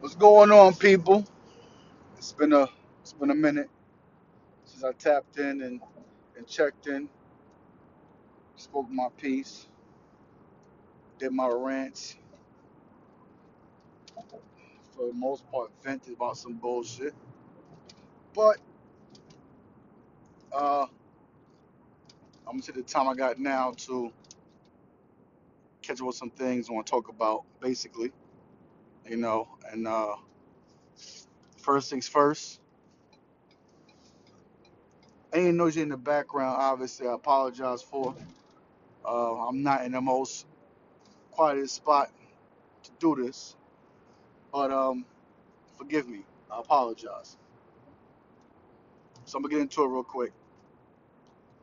What's going on, people? It's been a it's been a minute since I tapped in and, and checked in, spoke my piece, did my rants. For the most part, vented about some bullshit. But uh, I'm gonna take the time I got now to catch up with some things I want to talk about, basically. You know, and uh, first things first. Any noise in the background, obviously, I apologize for. Uh, I'm not in the most quietest spot to do this, but um, forgive me. I apologize. So I'm gonna get into it real quick.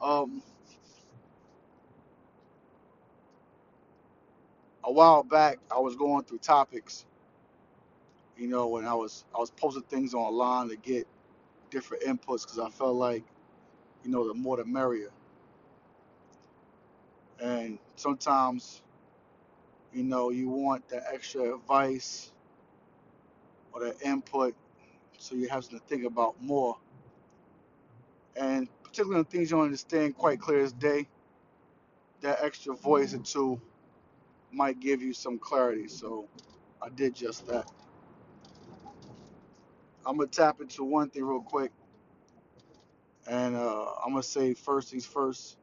Um, a while back, I was going through topics, you know, and I was I was posting things online to get different inputs because I felt like, you know, the more the merrier. And sometimes, you know, you want the extra advice or the input, so you have something to think about more. And particularly on things you don't understand quite clear as day, that extra voice or two might give you some clarity. So I did just that. I'm gonna tap into one thing real quick, and uh, I'm gonna say first things first.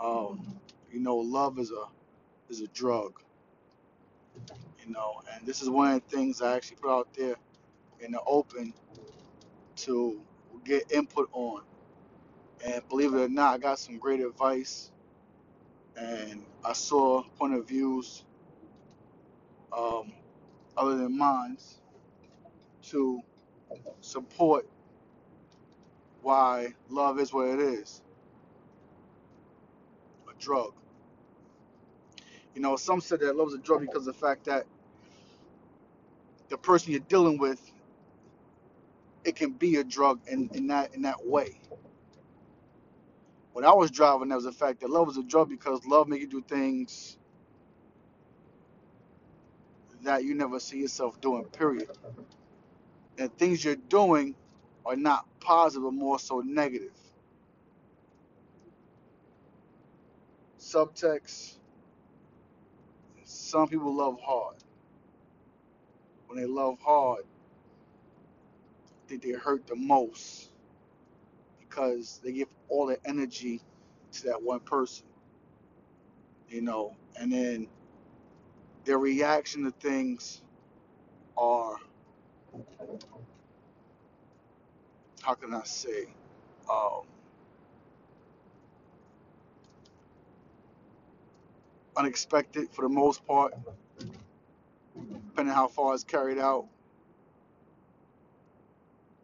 Um, you know, love is a is a drug. You know, and this is one of the things I actually put out there in the open to get input on. And believe it or not, I got some great advice, and I saw point of views um, other than mine to support why love is what it is, a drug. You know, some said that love is a drug because of the fact that the person you're dealing with, it can be a drug in, in that in that way. When I was driving, there was the fact that love is a drug because love make you do things that you never see yourself doing, period. And things you're doing are not positive, but more so negative. Subtext, some people love hard. When they love hard, I they hurt the most because they give all their energy to that one person, you know, and then their reaction to things are, how can I say, um, unexpected for the most part, depending how far it's carried out.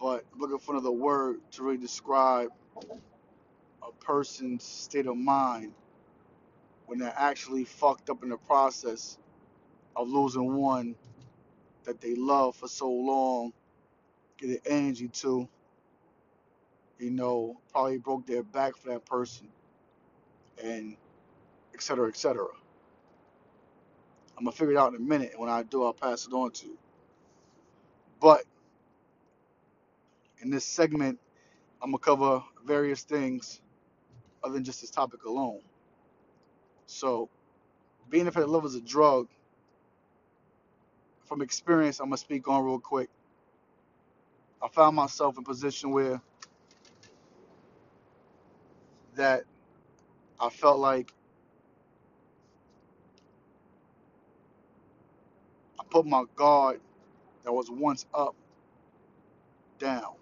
But looking for another word to really describe a person's state of mind when they're actually fucked up in the process of losing one that they love for so long, get the energy to, you know, probably broke their back for that person, and et cetera, et cetera. I'm gonna figure it out in a minute. and When I do, I'll pass it on to you. But in this segment, I'm gonna cover various things other than just this topic alone. So, being if love is a drug, from experience, I'm gonna speak on real quick. I found myself in a position where that I felt like I put my guard that was once up down.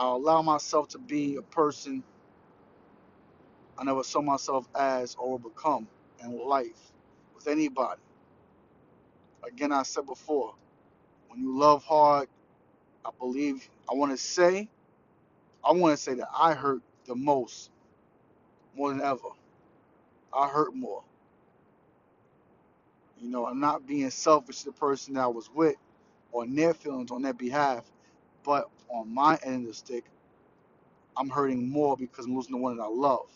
I allow myself to be a person I never saw myself as or become in life with anybody. Again, I said before, when you love hard, I believe I want to say, I want to say that I hurt the most, more than ever. I hurt more. You know, I'm not being selfish to the person that I was with on their feelings on their behalf, but on my end of the stick, I'm hurting more because I'm losing the one that I love.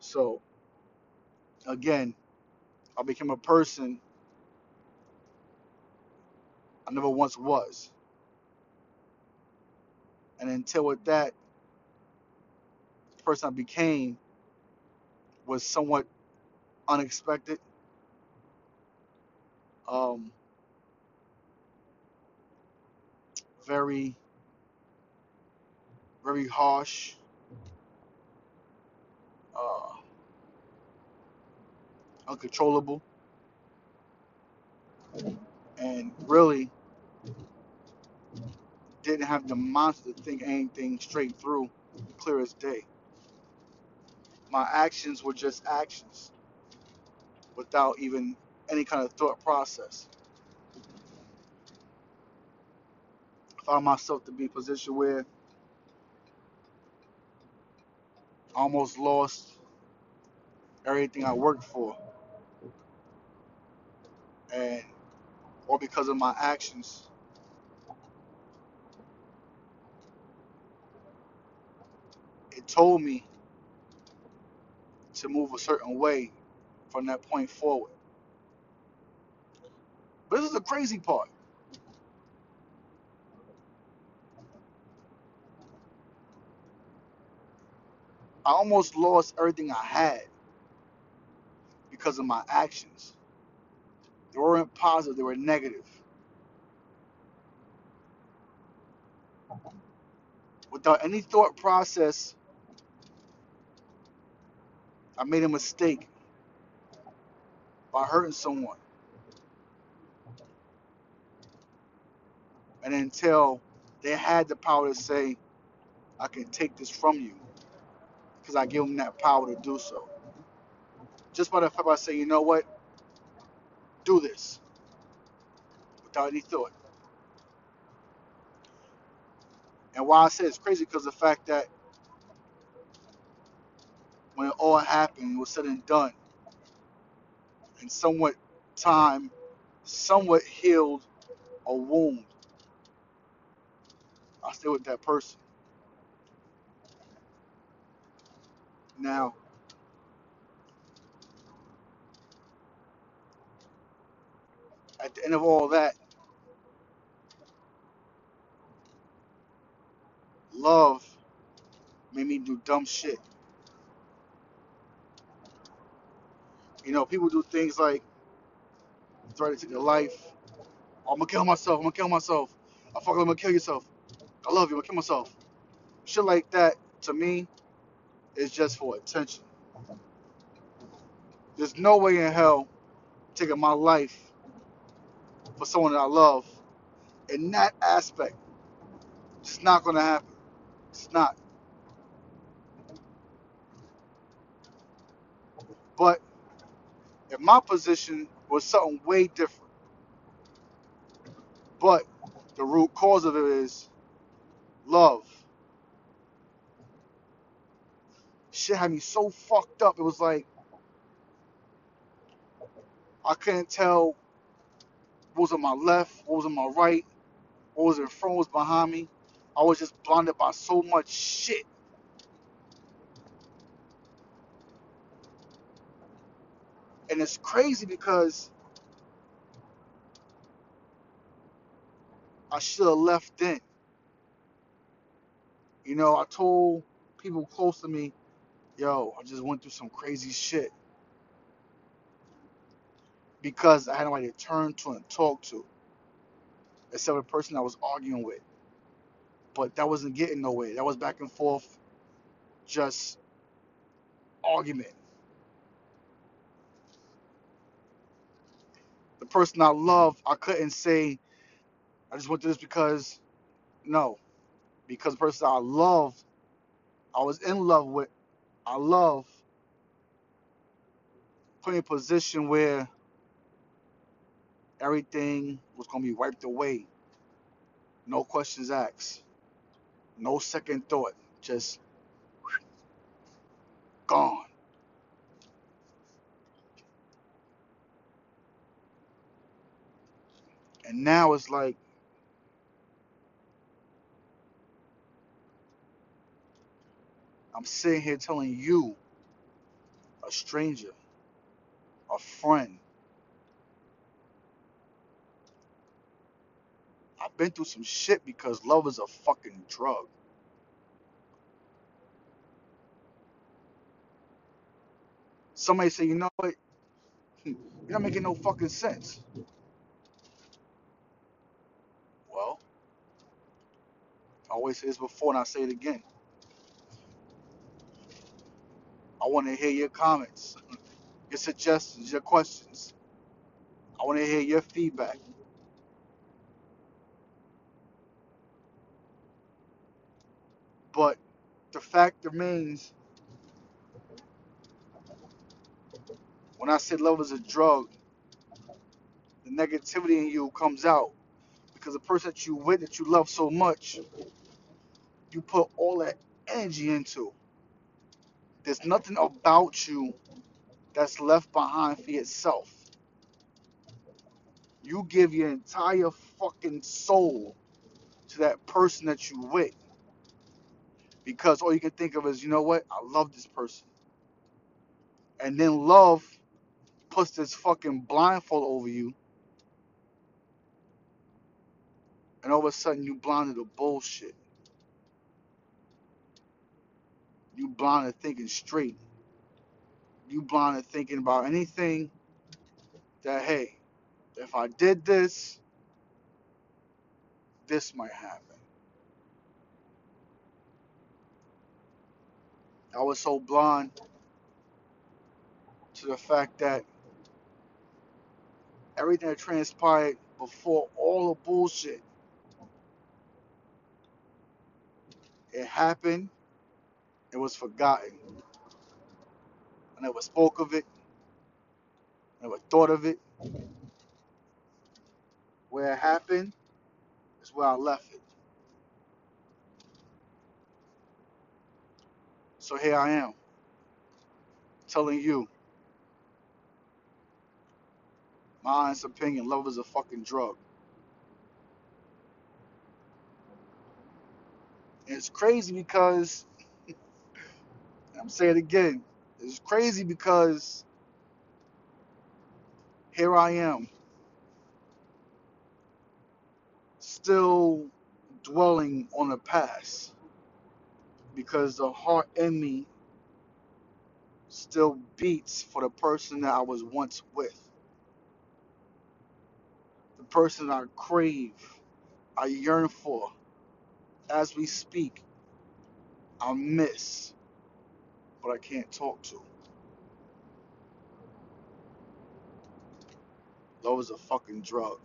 So again, I became a person I never once was. And until with that, the person I became was somewhat unexpected, um, very, very harsh, uh, uncontrollable, and really didn't have the to think anything straight through, clear as day. My actions were just actions without even any kind of thought process. I found myself to be in a position where I almost lost everything I worked for, and all because of my actions. It told me to move a certain way from that point forward. But this is the crazy part. I almost lost everything I had because of my actions. They weren't positive, they were negative. Without any thought process, I made a mistake by hurting someone. And until they had the power to say, I can take this from you, because I give them that power to do so. Just by the fact I say, you know what, do this without any thought. And why I say it's crazy because the fact that when it all happened, it was said and done, and somewhat time, somewhat healed a wound. I stay with that person. Now, at the end of all that, love made me do dumb shit. You know, people do things like threaten to their life. Oh, I'm gonna kill myself. I'm gonna kill myself. I fuck. I'm gonna kill yourself. I love you. I'm gonna kill myself. Shit like that to me is just for attention. There's no way in hell taking my life for someone that I love. In that aspect, it's not gonna happen. It's not. But if my position was something way different, but the root cause of it is love. Shit had me so fucked up. It was like I couldn't tell what was on my left, what was on my right, what was in front, what was behind me. I was just blinded by so much shit. And it's crazy because I should have left then. You know, I told people close to me, yo, I just went through some crazy shit. Because I had nobody to turn to and talk to, except the person I was arguing with. But that wasn't getting nowhere. That was back and forth, just argument. The person I loved, I couldn't say, I just went through this because, no. Because the person I loved, I was in love with, I love, putting in a position where everything was going to be wiped away. No questions asked. No second thought. Just gone. And now it's like, I'm sitting here telling you, a stranger, a friend, I've been through some shit because love is a fucking drug. Somebody say, you know what? You're not making no fucking sense. Well, I always say this before and I say it again. I want to hear your comments, your suggestions, your questions. I want to hear your feedback. But the fact remains, when I say love is a drug, the negativity in you comes out because the person that you with, that you love so much, you put all that energy into. There's nothing about you that's left behind for yourself. You give your entire fucking soul to that person that you with because all you can think of is, you know what? I love this person. And then love puts this fucking blindfold over you, and all of a sudden you blinded to bullshit. You blinded thinking straight. You blinded thinking about anything that, hey, if I did this, this might happen. I was so blind to the fact that everything that transpired before all the bullshit, it happened, it was forgotten. I never spoke of it, I never thought of it. Where it happened is where I left it. So here I am, telling you my honest opinion, love is a fucking drug. And it's crazy because, I'm saying it again, it's crazy because here I am, still dwelling on the past because the heart in me still beats for the person that I was once with, the person I crave, I yearn for. As we speak, I miss, but I can't talk to. Love is a fucking drug.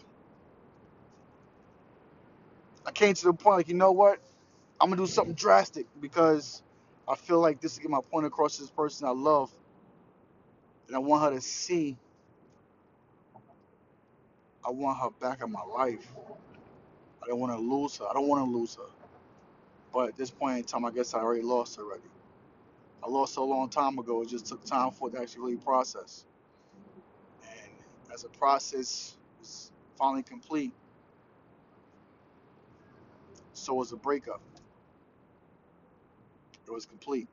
I came to the point like, you know what? I'm gonna do something drastic because I feel like this to get my point across to this person I love, and I want her to see. I want her back in my life. I don't want to lose her. I don't want to lose her. But at this point in time, I guess I already lost already. I lost a long time ago. It just took time for it to actually really process. And as the process was finally complete, so was the breakup. It was complete.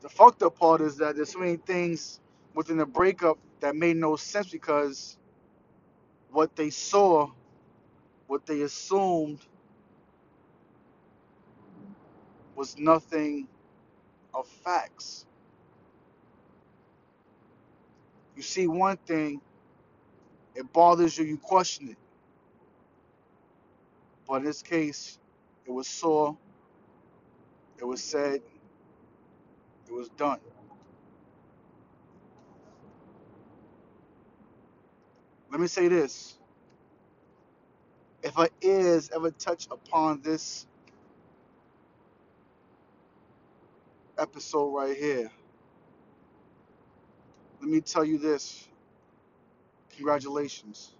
The fucked up part is that there's so many things within the breakup that made no sense because what they saw, what they assumed, was nothing of facts. You see one thing, it bothers you, you question it. But in this case, it was saw, it was said, it was done. Let me say this. If our ears ever touch upon this episode right here, let me tell you this. Congratulations.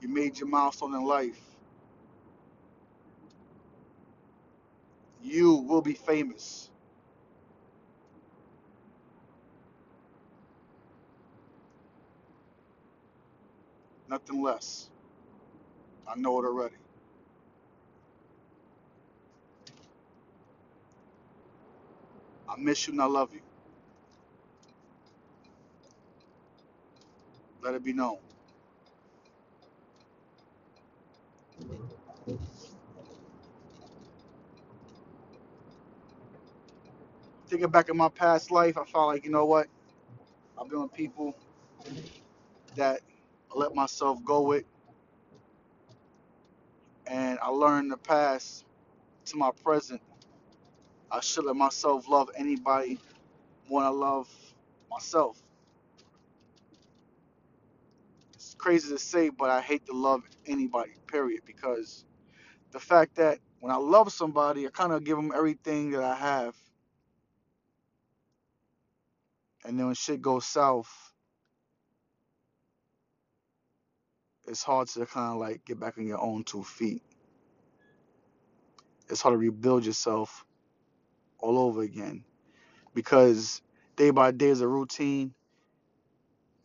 You made your milestone in life. You will be famous. Nothing less. I know it already. I miss you and I love you. Let it be known. Thinking back in my past life, I felt like, you know what? I've been with people that I let myself go with, and I learned the past to my present. I should let myself love anybody more than I love myself. It's crazy to say, but I hate to love anybody, period, because the fact that when I love somebody, I kind of give them everything that I have, and then when shit goes south, it's hard to kind of like get back on your own two feet. It's hard to rebuild yourself all over again because day by day is a routine,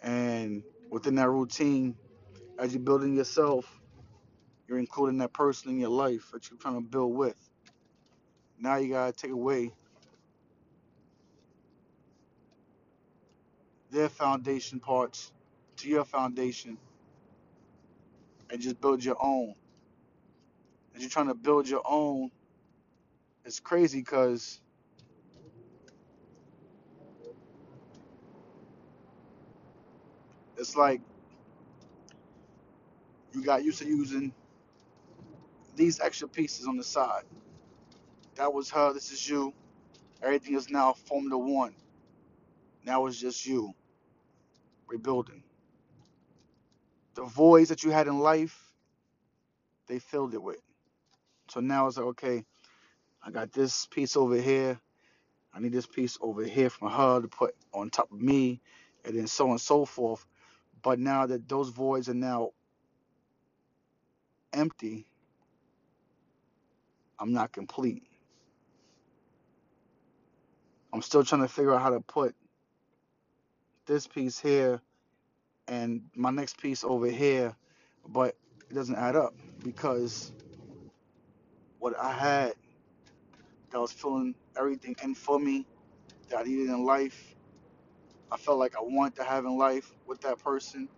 and within that routine, as you're building yourself, you're including that person in your life that you're trying to build with. Now you gotta take away their foundation parts to your foundation and just build your own. As you're trying to build your own, it's crazy because it's like you got used to using these extra pieces on the side. That was her, this is you. Everything is now formed to one. Now it's just you rebuilding. The voids that you had in life, they filled it with. So now it's like, okay, I got this piece over here. I need this piece over here from her to put on top of me, and then so on and so forth. But now that those voids are now empty, I'm not complete. I'm still trying to figure out how to put this piece here and my next piece over here, but it doesn't add up because what I had that was filling everything in for me that I needed in life, I felt like I wanted to have in life with that person.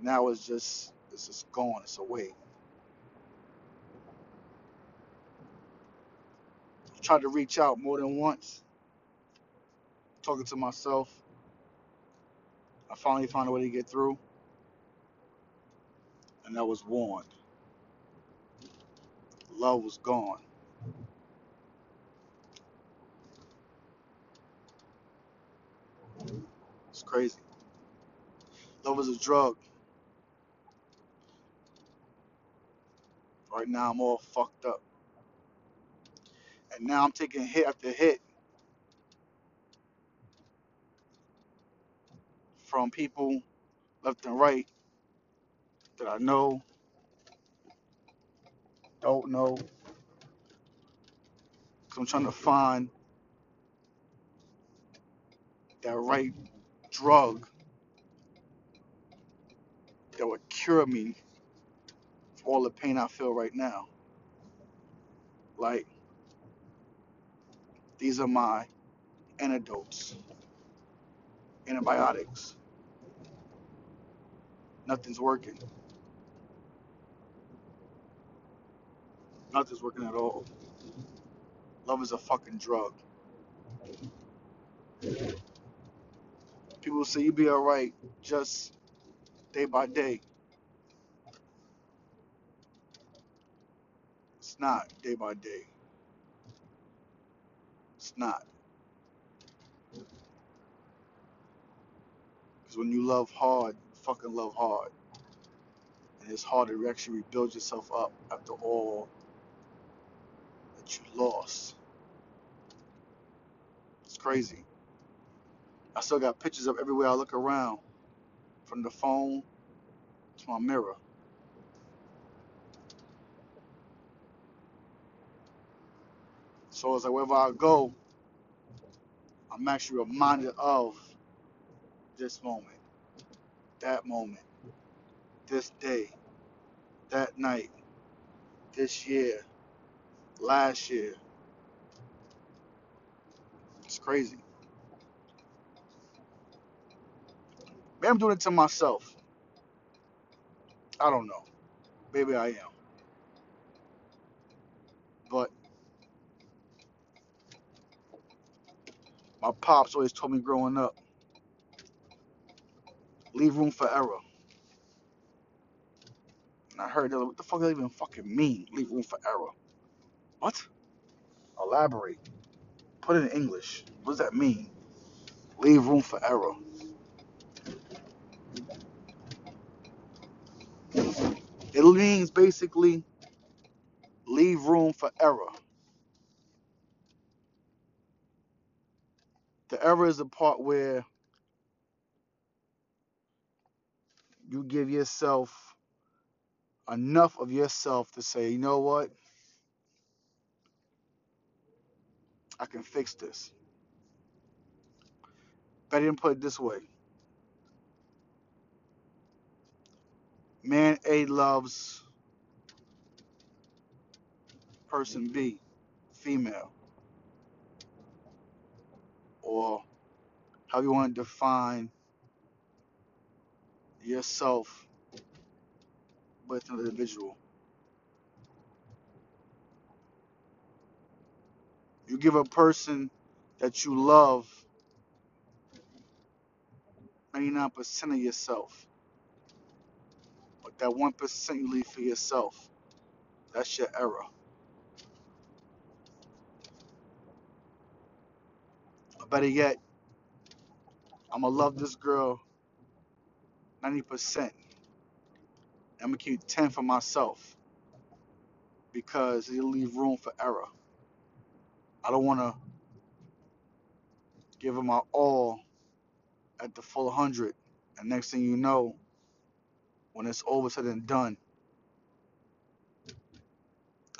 Now it's just it's just gone. It's away. I tried to reach out more than once, talking to myself. I finally found a way to get through, and that was warned. Love was gone. It's crazy. Love is a drug. Right now I'm all fucked up. And now I'm taking hit after hit from people left and right that I know, don't know. Cause I'm trying to find that right drug that would cure me for all the pain I feel right now. Like these are my antidotes, antibiotics. Nothing's working. Nothing's working at all. Love is a fucking drug. People say you'll be alright just day by day. It's not day by day. It's not. Because when you love hard, fucking love hard. And it's hard to actually rebuild yourself up after all that you lost. It's crazy. I still got pictures of everywhere I look around, from the phone to my mirror. So it's like wherever I go, I'm actually reminded of this moment, that moment, this day, that night, this year, last year. It's crazy. Maybe I'm doing it to myself. I don't know. Maybe I am. But my pops always told me growing up, leave room for error. And I heard. What the fuck does that even fucking mean? Leave room for error. What? Elaborate. Put it in English. What does that mean? Leave room for error. It means basically leave room for error. The error is the part where you give yourself enough of yourself to say, you know what? I can fix this. Better than put it this way. Man A loves person B, female, or how you want to define yourself with an individual. You give a person that you love 99% of yourself, but that 1% you leave for yourself, that's your error. Or better yet, I'm gonna love this girl 90%. I'm gonna keep 10 for myself because it'll leave room for error. I don't wanna give her my all at the full 100, and next thing you know, when it's over said and done,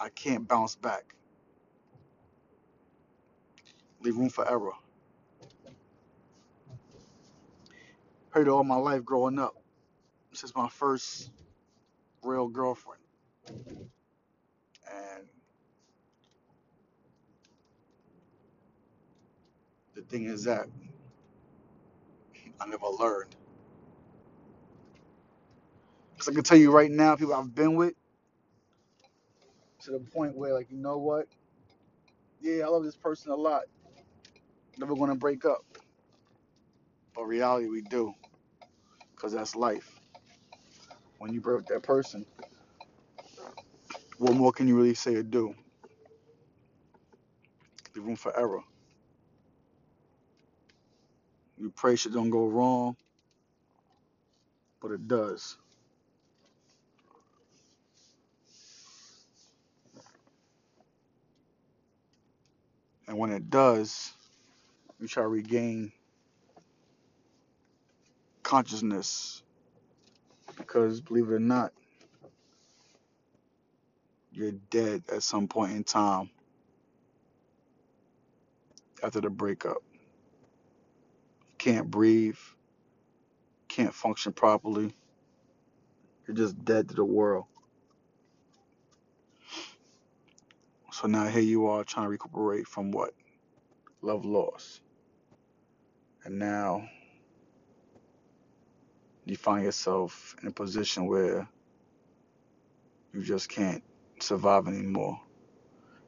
I can't bounce back. Leave room for error. It all my life growing up. Since my first real girlfriend. And the thing is that I never learned. Because I can tell you right now, people I've been with, to the point where, like, you know what? Yeah, I love this person a lot. Never gonna break up. But reality, we do. Because that's life. When you with that person, what more can you really say or do? Leave room for error. You pray shit don't go wrong, but it does. And when it does, you try to regain consciousness. Because believe it or not, you're dead at some point in time after the breakup. You Can't breathe, can't function properly. You're just dead to the world. So now here you are trying to recuperate from what? Love loss. And now you find yourself in a position where you just can't survive anymore.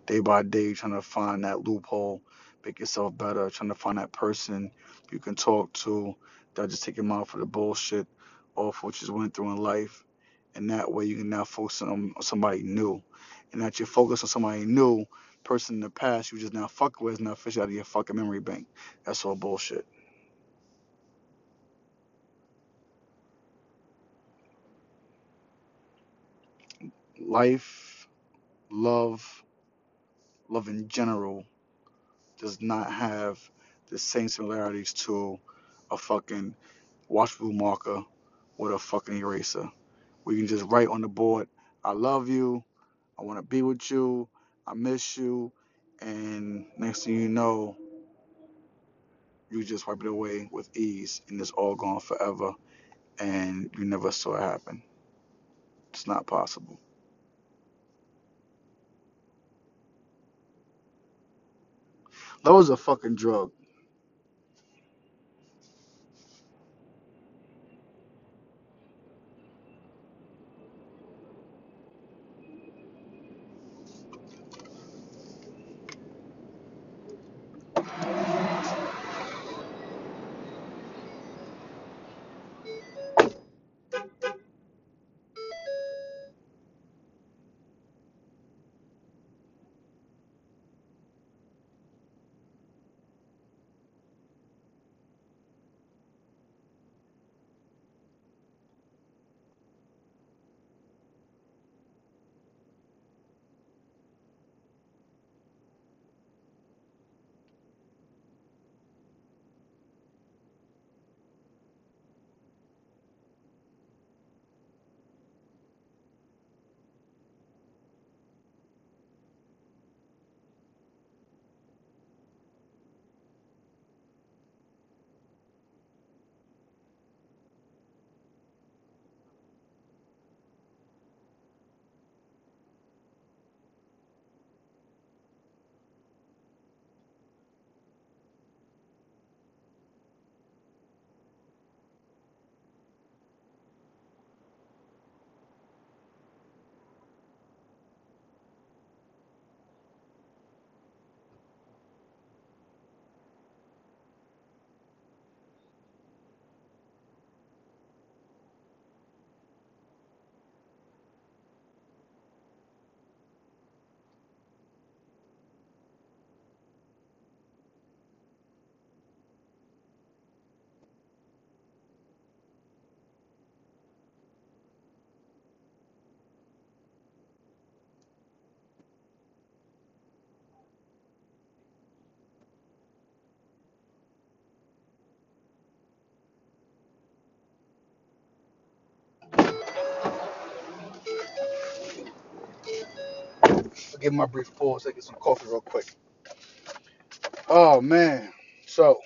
Day by day, trying to find that loophole, make yourself better, trying to find that person you can talk to that'll just take your mind for the bullshit off what you went through in life. And that way you can now focus on somebody new. And that you focus on somebody new, person in the past you just now fucking with is now fish out of your fucking memory bank. That's all bullshit. Life, love, love in general does not have the same similarities to a fucking washable marker with a fucking eraser. We can just write on the board, I love you, I want to be with you, I miss you, and next thing you know, you just wipe it away with ease and it's all gone forever and you never saw it happen. It's not possible. Love was a fucking drug. Forgive my brief pause. Take some coffee real quick. Oh man. So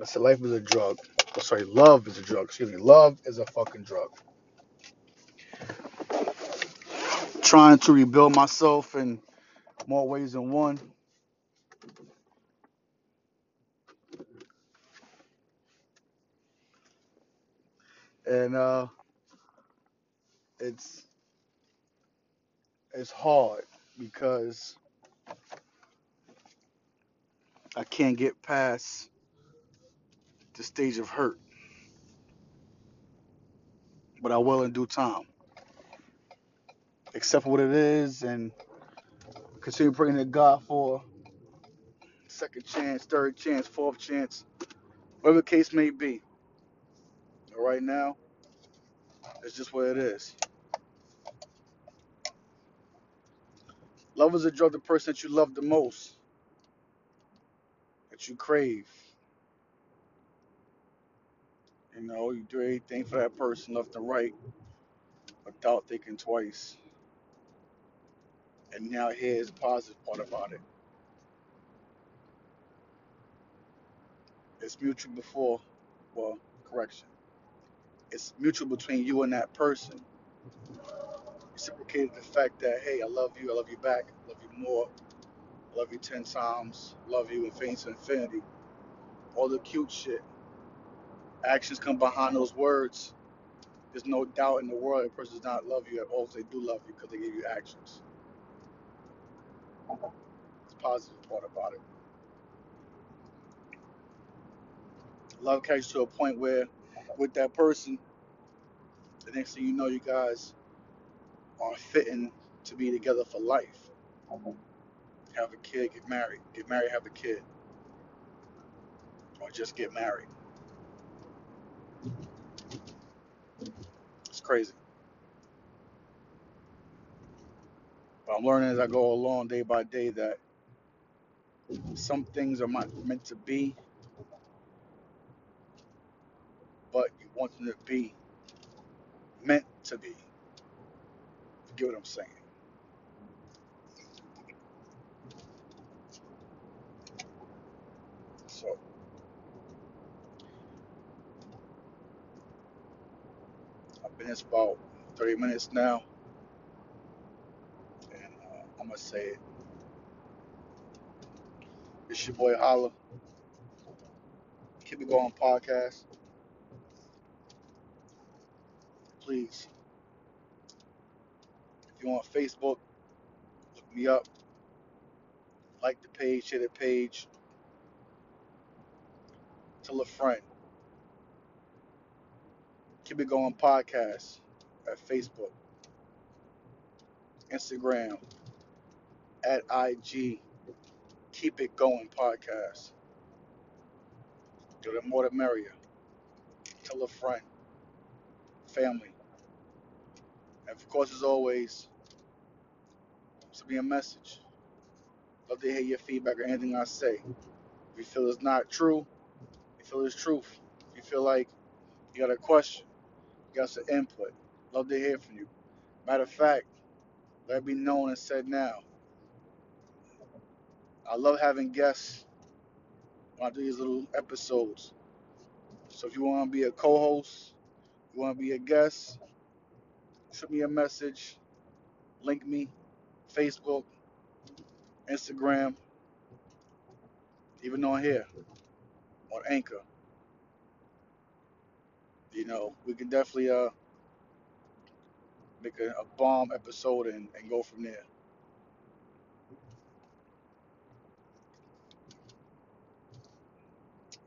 I said life is a drug. Oh, sorry, love is a drug. Excuse me. Love is a fucking drug. Trying to rebuild myself in more ways than one. And uh it's it's hard because I can't get past the stage of hurt. But I will in due time. Accept what it is and continue praying to God for second chance, third chance, fourth chance, whatever the case may be. But right now, it's just what it is. Love is a drug, the person that you love the most, that you crave. You know, you do anything for that person left and right without thinking twice. And now here's the positive part about it. It's mutual before, well, correction. It's mutual between you and that person. Reciprocated the fact that, hey, I love you, I love you back, I love you more, I love you 10 times, love you infinity to infinity. All the cute shit. Actions come behind those words. There's no doubt in the world a person does not love you at all. if They do love you because they give you actions. It's the positive part about it. Love carries to a point where, with that person, the next thing you know, you guys are fitting to be together for life. Have a kid, get married, get married, have a kid, or just get married. It's crazy. But I'm learning as I go along, day by day, that some things are not meant to be, but you want them to be meant to be. Get what I'm saying? So I've been here about 30 minutes now, and uh, I'm gonna say it. It's your boy Holla. Keep it going podcast. Please, you're on Facebook, look me up, like the page, share the page, tell a friend. Keep it going podcast at Facebook, Instagram, at IG. Keep it going podcast. Do the more the merrier. Tell a friend, family, and of course, as always, me a message. Love to hear your feedback or anything I say. If you feel it's not true, if you feel it's truth. If you feel like you got a question, you got some input. Love to hear from you. Matter of fact, let it be known and said now. I love having guests when I do these little episodes. So if you want to be a co-host, you want to be a guest, shoot me a message, link me, Facebook, Instagram, even on here, on Anchor. You know, we can definitely uh make a, a bomb episode and, and go from there.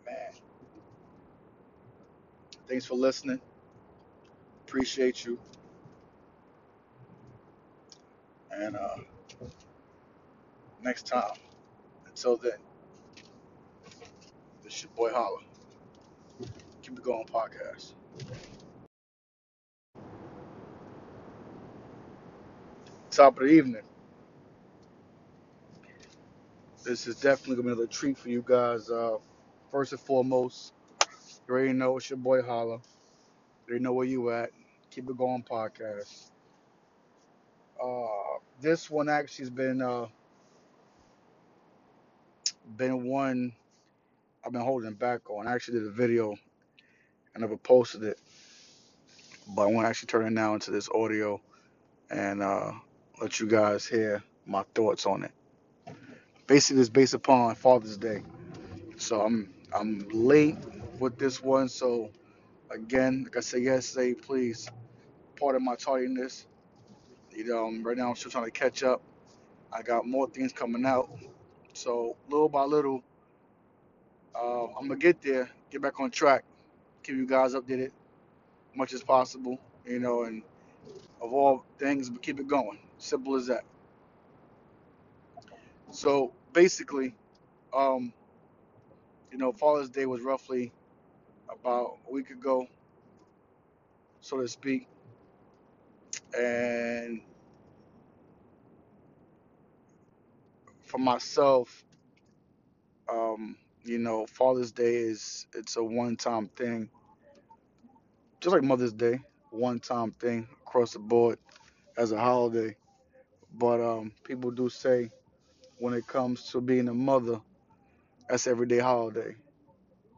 Man, thanks for listening. Appreciate you. And uh next time. Until then, this your boy Holla. Keep it going podcast. Top of the evening. This is definitely gonna be another treat for you guys. Uh first and foremost, you already know it's your boy Holla. You already know where you at. Keep it going podcast. Uh, this one actually has been uh, been one I've been holding back on. I actually did a video I never posted it, but I want to actually turn it now into this audio and uh, let you guys hear my thoughts on it. Basically, it's based upon Father's Day, so I'm I'm late with this one. So again, like I said yesterday, please pardon my tardiness. You know, right now I'm still trying to catch up. I got more things coming out, so little by little, uh, I'm gonna get there, get back on track, keep you guys updated as much as possible. You know, and of all things, but keep it going. Simple as that. So basically, um, you know, Father's Day was roughly about a week ago, so to speak, and for myself, um, you know, Father's Day is it's a one-time thing, just like Mother's Day, one-time thing across the board as a holiday. But um, people do say when it comes to being a mother, that's everyday holiday.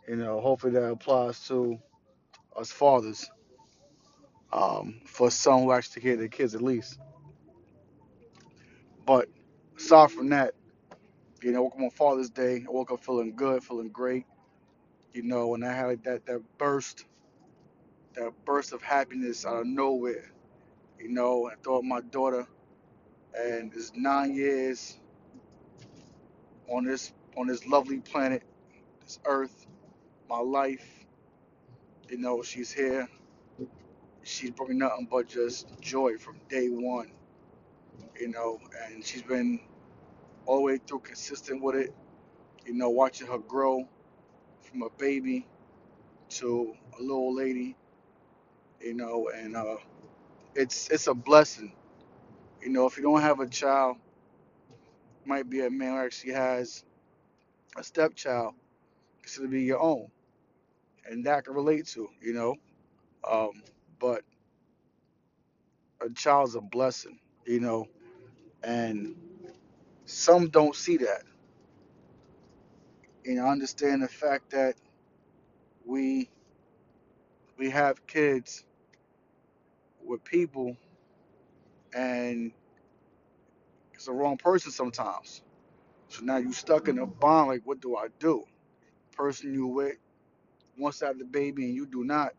You know, hopefully that applies to us fathers. Um, for some who actually care their kids at least. But aside from that, you know, woke up on Father's Day. I woke up feeling good, feeling great. You know, and I had like that that burst, that burst of happiness out of nowhere. You know, I thought my daughter, and it's nine years on this on this lovely planet, this Earth, my life. You know, she's here. She's bringing nothing but just joy from day one. You know, and she's been all the way through consistent with it. You know, watching her grow from a baby to a little lady. You know, and uh, it's it's a blessing. You know, if you don't have a child, might be a man who actually has a stepchild, consider to be your own, and that can relate to. You know, um, but a child's a blessing. You know, and some don't see that. And know, understand the fact that we we have kids with people, and it's the wrong person sometimes. So now you stuck in a bond. Like, what do I do? Person you with wants to have the baby, and you do not.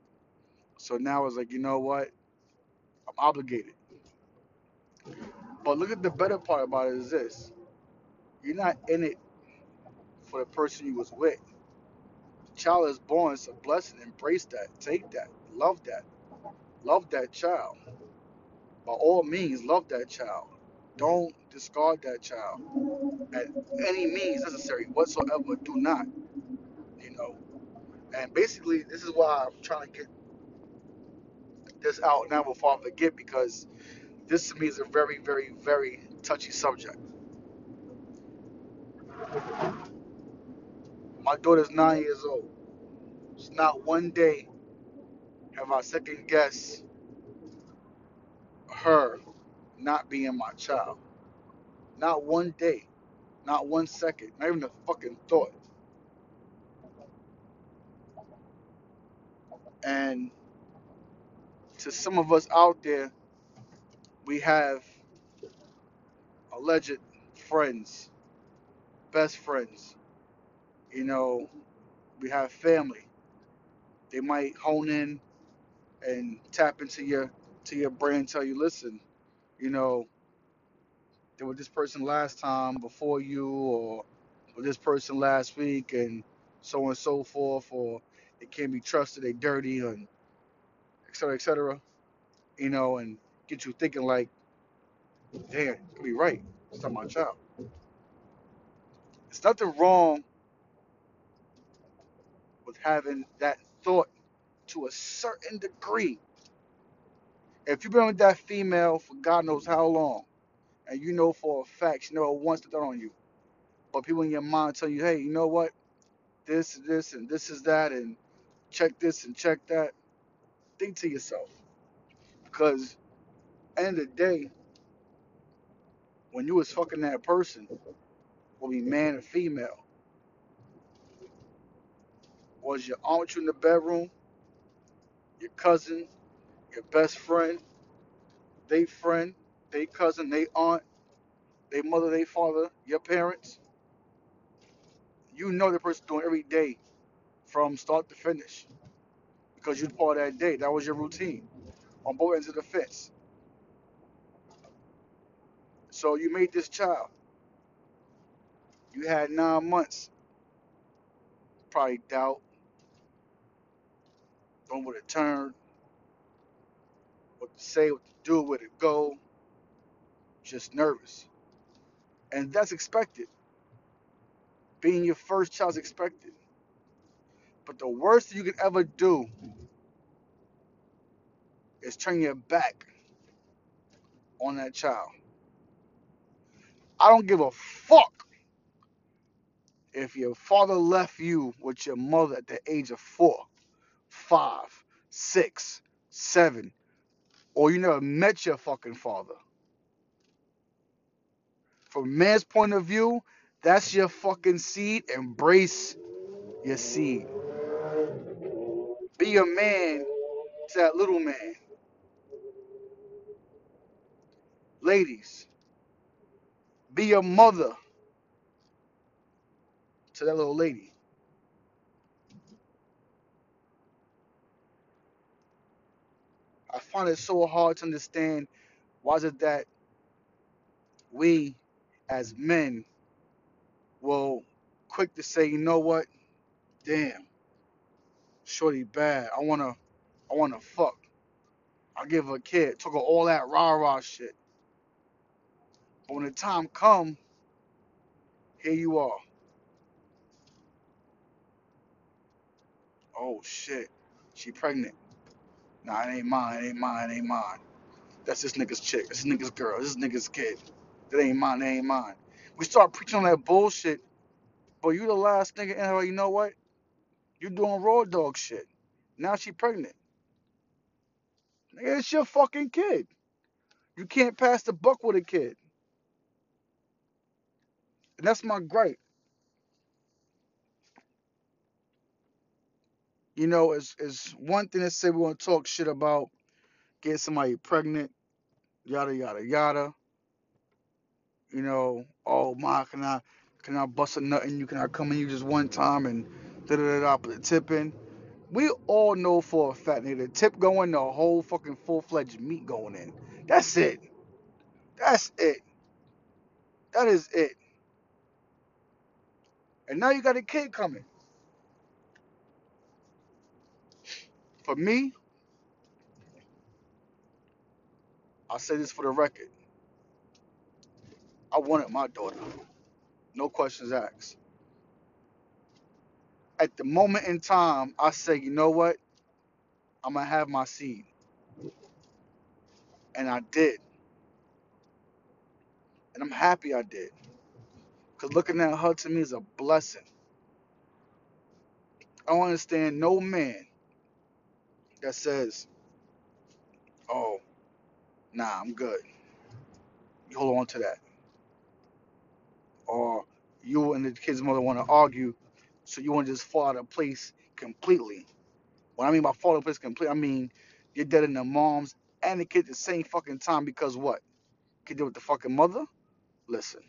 So now it's like, you know what? I'm obligated. But look at the better part about it is this: you're not in it for the person you was with. The child is born; it's a blessing. Embrace that. Take that. Love that. Love that child. By all means, love that child. Don't discard that child at any means necessary whatsoever. Do not. You know. And basically, this is why I'm trying to get this out now before I forget because this to me is a very, very, very touchy subject. My daughter's nine years old. It's not one day have I second guessed her not being my child. Not one day. Not one second. Not even a fucking thought. And to some of us out there, we have alleged friends, best friends. You know, we have family. They might hone in and tap into your to your brain, tell you, listen, you know, there was this person last time before you, or, or this person last week, and so on and so forth, or they can't be trusted, they dirty, and et cetera, et cetera. You know, and get you thinking like, damn, could be right. It's not my child. It's nothing wrong with having that thought to a certain degree. If you've been with that female for God knows how long, and you know for a fact, you it wants to throw on you, but people in your mind tell you, hey, you know what? This, this, and this is that, and check this and check that. Think to yourself, because end of the day, when you was fucking that person, will be man or female, was your aunt you in the bedroom, your cousin, your best friend, they friend, they cousin, they aunt, they mother, they father, your parents. You know the person doing every day from start to finish because you're part that day. That was your routine on both ends of the fence. So you made this child. You had nine months. Probably doubt, don't know where to turn, what to say, what to do, where to go. Just nervous. And that's expected. Being your first child's expected. But the worst you can ever do is turn your back on that child. I don't give a fuck if your father left you with your mother at the age of four, five, six, seven, or you never met your fucking father. From man's point of view, that's your fucking seed. Embrace your seed. Be a man to that little man. Ladies, be a mother to that little lady. I find it so hard to understand why is it that we as men will quick to say, you know what? Damn, shorty bad. I wanna I wanna fuck. I give her a kid. Took her all that rah rah shit. But when the time come, here you are. Oh shit. She pregnant. Nah, it ain't mine, it ain't mine, it ain't mine. That's this nigga's chick. This nigga's girl. This nigga's kid. That ain't mine, that ain't mine. We start preaching on that bullshit, but you the last nigga in her, you know what? You doing raw dog shit. Now she pregnant. It's your fucking kid. You can't pass the buck with a kid. And that's my gripe. You know, it's, it's one thing to say we're gonna talk shit about getting somebody pregnant, yada yada yada. You know, oh my, can I can I bust a nut and you can I come in you just one time and da da da da put the tip. We all know for a fact, nigga, the tip going, the whole fucking full fledged meat going in. That's it. That's it. That is it. And now you got a kid coming. For me, I'll say this for the record. I wanted my daughter. No questions asked. At the moment in time, I say, you know what? I'm gonna have my seed. And I did. And I'm happy I did. Cause looking at her to me is a blessing. I don't understand no man that says, Oh, nah, I'm good. You hold on to that. Or you and the kid's mother wanna argue, so you wanna just fall out of place completely. When I mean by fall out of place completely, I mean you're dead in the moms and the kid at the same fucking time because what? Kid did with the fucking mother? Listen.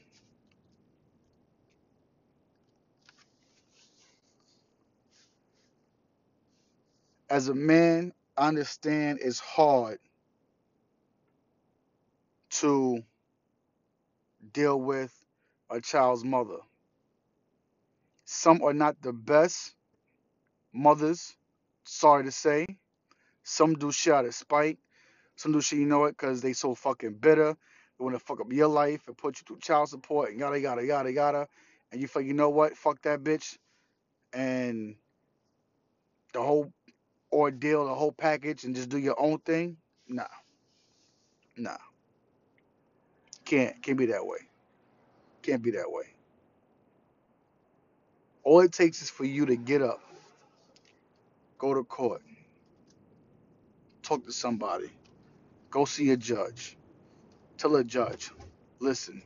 As a man, I understand it's hard to deal with a child's mother. Some are not the best mothers, sorry to say. Some do shit out of spite. Some do shit, you know it, because they so fucking bitter. They want to fuck up your life and put you through child support and yada, yada, yada, yada. And you feel, you know what, fuck that bitch. And the whole ordeal, the whole package, and just do your own thing. Nah, nah. Can't, can't be that way. Can't be that way. All it takes is for you to get up, go to court, talk to somebody, go see a judge, tell a judge, listen,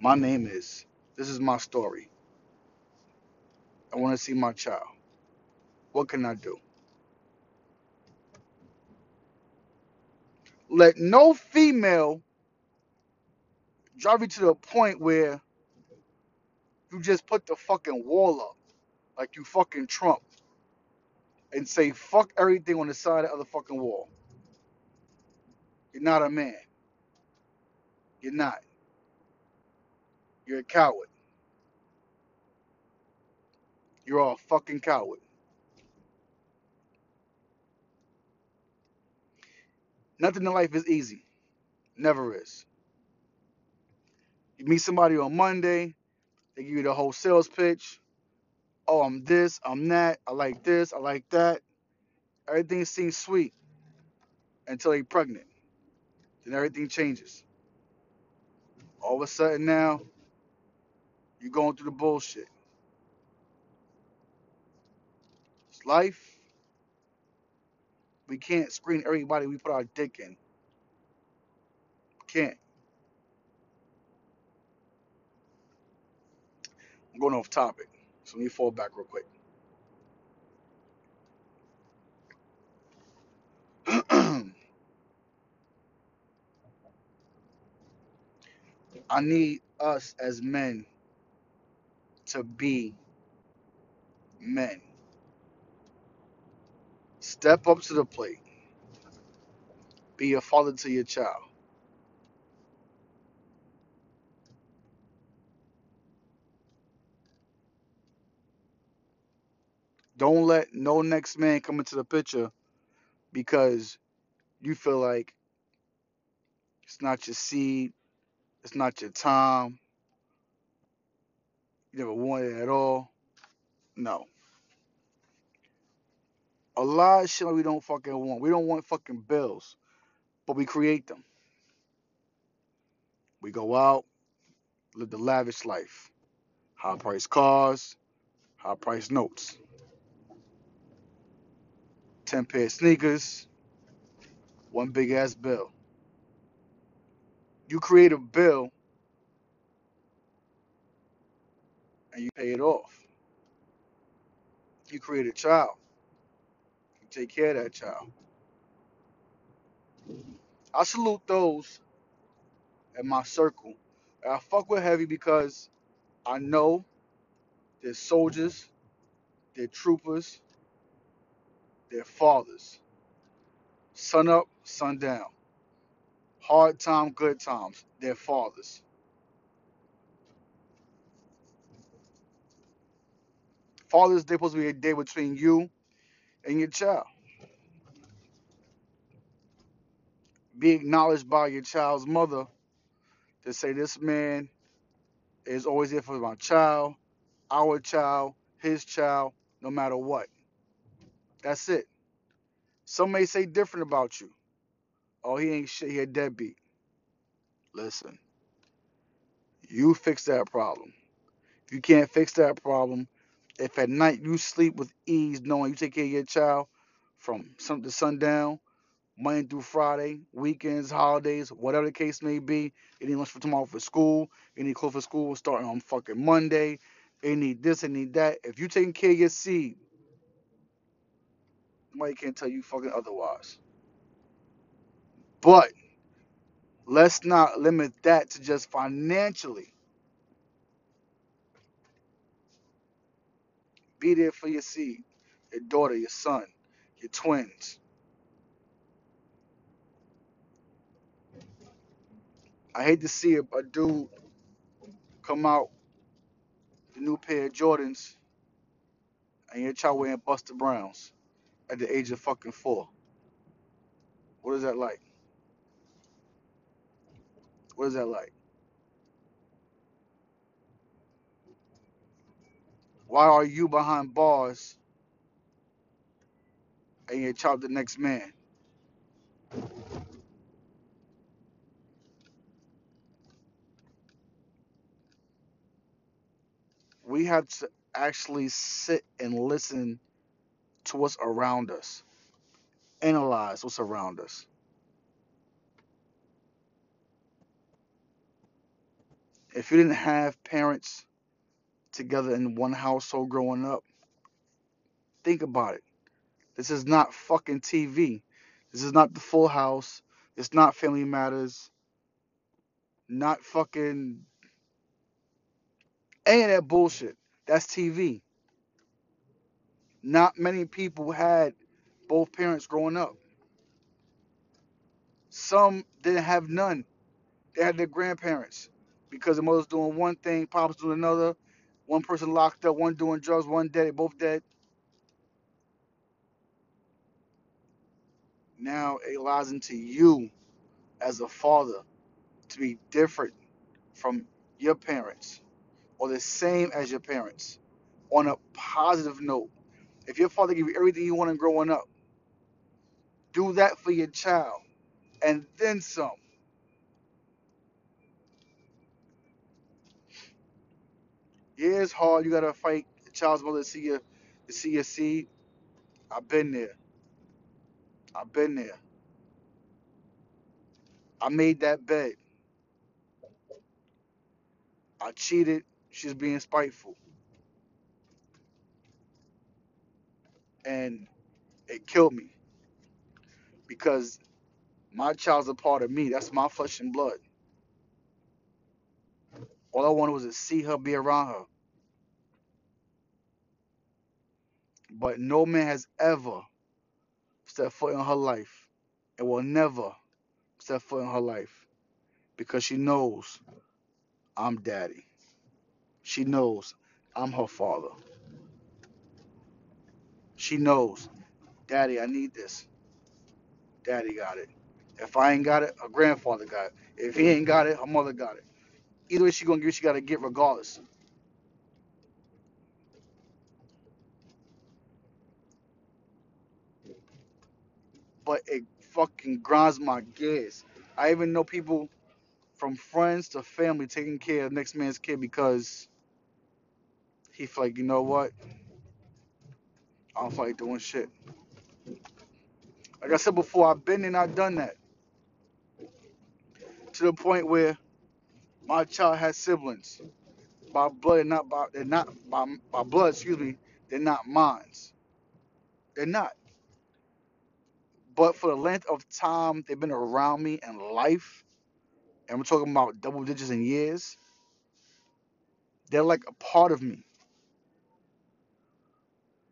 My name is. This is my story. I want to see my child. What can I do? Let no female drive you to the point where you just put the fucking wall up like you fucking Trump and say fuck everything on the side of the fucking wall. You're not a man. You're not. You're a coward. You're a fucking coward. Nothing in life is easy. Never is. You meet somebody on Monday, they give you the whole sales pitch. Oh, I'm this, I'm that, I like this, I like that. Everything seems sweet until you're pregnant. Then everything changes. All of a sudden now, you're going through the bullshit. It's life. We can't screen everybody we put our dick in. Can't. I'm going off topic. So let me fall back real quick. I need us as men to be men. Step up to the plate. Be a father to your child. Don't let no next man come into the picture because you feel like it's not your seed, it's not your time, you never wanted it at all. No. A lot of shit we don't fucking want. We don't want fucking bills, but we create them. We go out, live the lavish life. High price cars, high price notes. 10 pair of sneakers, one big ass bill. You create a bill and you pay it off. You create a child. You take care of that child. I salute those in my circle. And I fuck with heavy because I know they're soldiers, they're troopers, they're fathers. Sun up, sun down. Hard time, good times. They're fathers. Father's Day supposed to be a day between you and your child. Be acknowledged by your child's mother to say this man is always there for my child, our child, his child, no matter what. That's it. Some may say different about you. Oh, he ain't shit, he a deadbeat. Listen, you fix that problem. If you can't fix that problem, if at night you sleep with ease knowing you take care of your child from sun to sundown, Monday through Friday, weekends, holidays, whatever the case may be, you need lunch for tomorrow for school, you need clothes for school starting on fucking Monday, you need this, and need that. If you taking care of your seed, nobody can't tell you fucking otherwise. But let's not limit that to just financially. Be there for your seed, your daughter, your son, your twins. I hate to see a, a dude come out the new pair of Jordans and your child wearing Buster Browns at the age of fucking four. What is that like? What is that like? Why are you behind bars and you child the next man? We have to actually sit and listen to what's around us, analyze what's around us. If you didn't have parents together in one household growing up, think about it. This is not fucking TV. This is not the full house. It's not Family Matters. Not fucking any of that bullshit. That's TV. Not many people had both parents growing up. Some didn't have none. They had their grandparents because the mother's doing one thing, pop's doing another. One person locked up, one doing drugs, one dead, both dead. Now it lies into you as a father to be different from your parents or the same as your parents on a positive note. If your father gave you everything you wanted growing up, do that for your child and then some. Yeah, it's hard. You gotta fight the child's mother to see your to see your seed. I've been there. I've been there. I made that bed. I cheated. She's being spiteful. And it killed me because my child's a part of me. That's my flesh and blood. All I wanted was to see her, be around her. But no man has ever stepped foot in her life and will never step foot in her life because she knows I'm daddy. She knows I'm her father. She knows, daddy, I need this. Daddy got it. If I ain't got it, her grandfather got it. If he ain't got it, her mother got it. Either way she gonna get, she gotta get regardless. But it fucking grinds my gears. I even know people from friends to family taking care of next man's kid because he feel like, you know what? I don't feel like doing shit. Like I said before, I've been and I've done that. To the point where my child has siblings. By blood and not by they're not by, by blood, excuse me, they're not mines. They're not. But for the length of time they've been around me in life, and we're talking about double digits in years, they're like a part of me.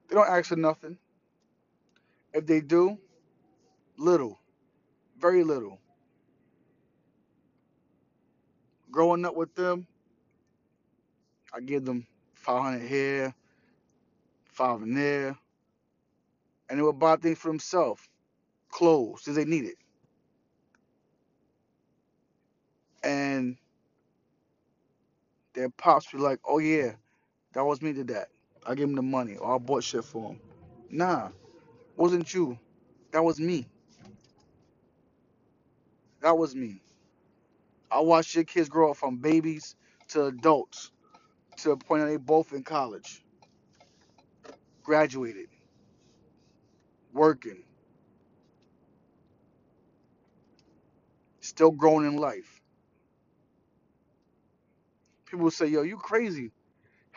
They don't ask for nothing. If they do, little, very little. Growing up with them, I give them 500 here, five in there, and they would buy things for themselves, clothes, since they need it. And their pops be like, oh yeah, that was me did that. I gave him the money, or I bought shit for him. Nah, wasn't you. That was me. That was me. I watched your kids grow up from babies to adults to the point that they both in college, graduated, working, still growing in life. People say, yo, you crazy.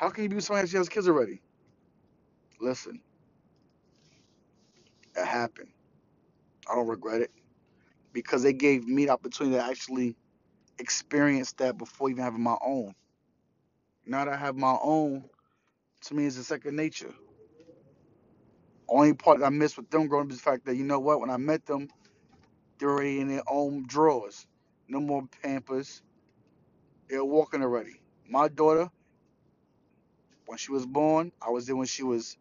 How can you be with somebody that has kids already? Listen, it happened. I don't regret it because they gave me the opportunity to actually experience that before even having my own. Now that I have my own, to me, it's a second nature. Only part that I miss with them growing up is the fact that, you know what, when I met them, they're already in their own drawers. No more pampers. They're walking already. My daughter, when she was born, I was there when she was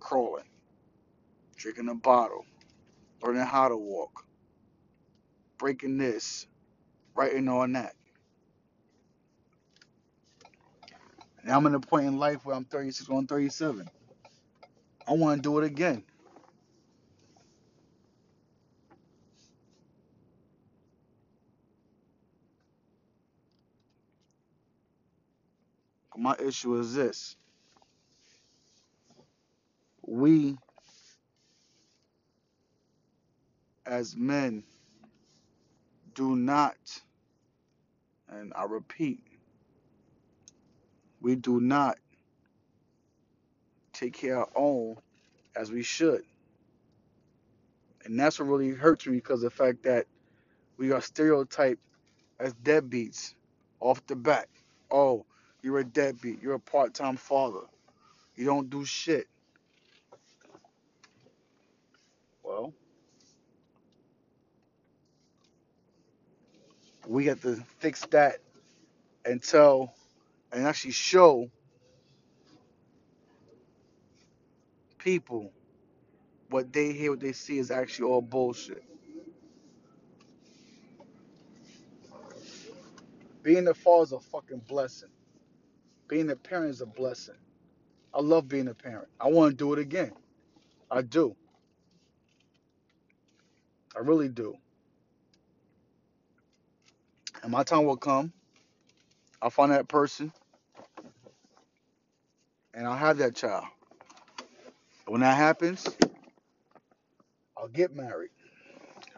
crawling, drinking a bottle, learning how to walk, breaking this, writing on that. Now I'm in a point in life where I'm 36 going 37. I want to do it again. My issue is this. We, as men, do not, and I repeat, We do not take care of our own as we should. And that's what really hurts me because the fact that we are stereotyped as deadbeats off the bat. Oh, you're a deadbeat. You're a part time father. You don't do shit. Well, we have to fix that and tell and actually show people what they hear, what they see is actually all bullshit. Being a father is a fucking blessing. Being a parent is a blessing. I love being a parent. I want to do it again. I do. I really do. And my time will come. I'll find that person and I'll have that child. When that happens, I'll get married.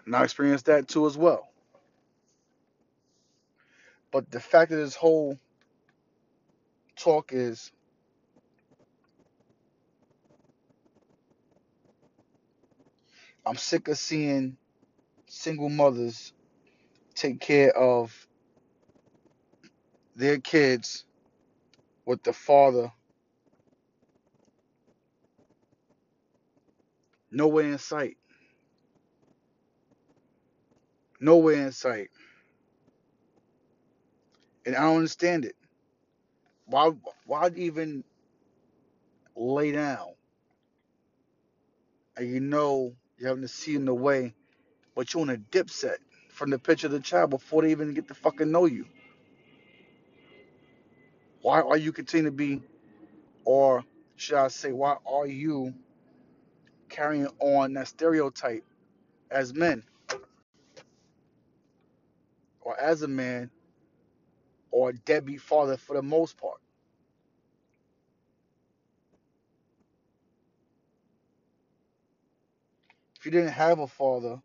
And I experienced that too as well. But the fact of this whole talk is I'm sick of seeing single mothers take care of their kids with the father nowhere in sight. Nowhere in sight. And I don't understand it. Why why even lay down? And you know you're having to see in the way, but you're on a dip set from the picture of the child before they even get to fucking know you. Why are you continuing to be, or should I say, why are you carrying on that stereotype as men or as a man or a deadbeat father for the most part? You didn't have a father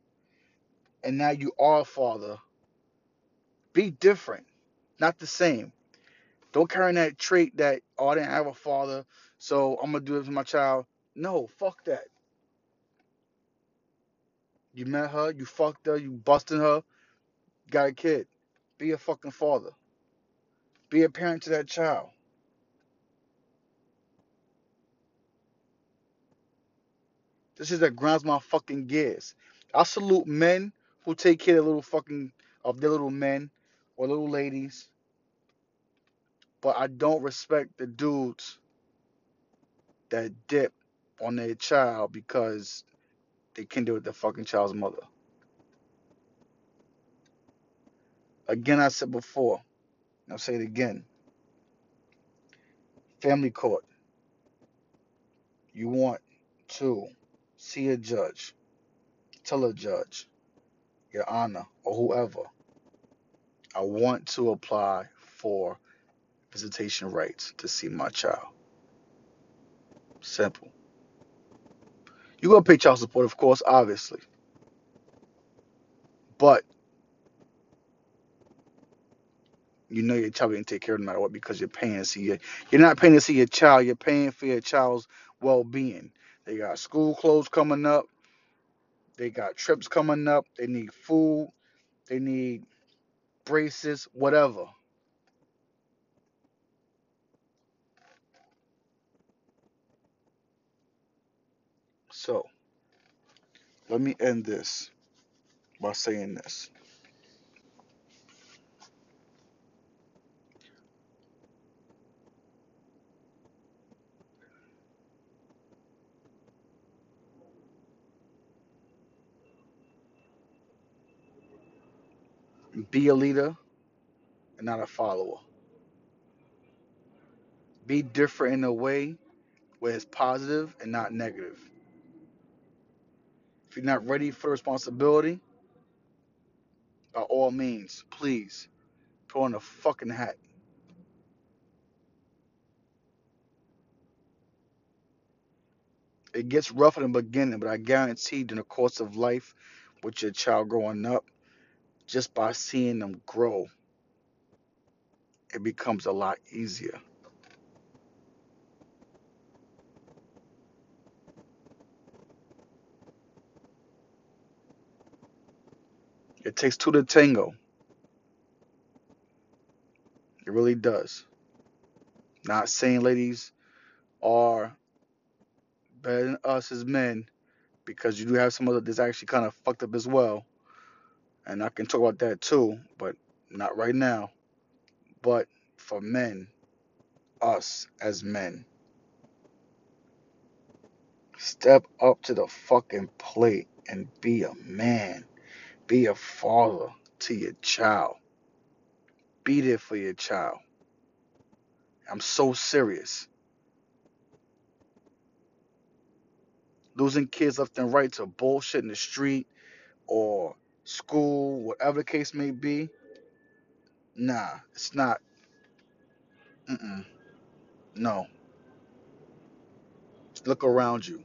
and now you are a father, be different, not the same. Don't carry that trait that, oh, I didn't have a father, so I'm going to do this to my child. No, fuck that. You met her, you fucked her, you busted her, got a kid. Be a fucking father. Be a parent to that child. This is that grinds my fucking gears. I salute men who take care of little fucking of their little men or little ladies, but I don't respect the dudes that dip on their child because they can do it with the fucking child's mother. Again, I said before, I'll say it again. Family court. You want to see a judge, tell a judge, Your Honor, or whoever, I want to apply for visitation rights to see my child. Simple. You're gonna pay child support, of course, obviously. But you know your child will take care of no matter what because you're paying to see your you're not paying to see your child, you're paying for your child's well being. They got school clothes coming up, they got trips coming up, they need food, they need braces, whatever. So let me end this by saying this. Be a leader and not a follower. Be different in a way where it's positive and not negative. If you're not ready for responsibility, by all means, please put on a fucking hat. It gets rough in the beginning, but I guarantee in the course of life with your child growing up, just by seeing them grow, it becomes a lot easier. It takes two to tango. It really does. Not saying ladies are better than us as men, because you do have some of that's actually kind of fucked up as well. And I can talk about that too, but not right now. But for men, us as men, step up to the fucking plate and be a man. Be a father to your child. Be there for your child. I'm so serious. Losing kids left and right to bullshit in the street or school, whatever the case may be. Nah, it's not. Mm-mm. No. Look around you.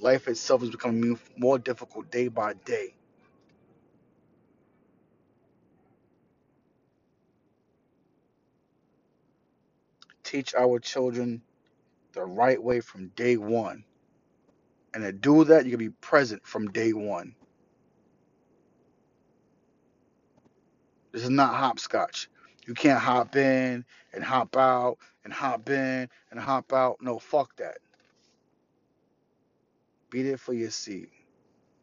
Life itself is becoming more difficult day by day. Teach our children the right way from day one. And to do that, you can be present from day one. This is not hopscotch. You can't hop in and hop out and hop in and hop out. No, fuck that. Be there for your seed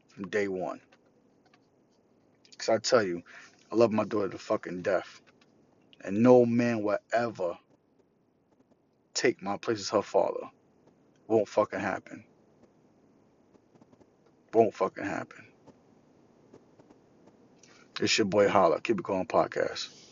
from day one. Because I tell you, I love my daughter to fucking death. And no man will ever take my place as her father. Won't fucking happen. Won't fucking happen. It's your boy Holla. Keep it going podcast.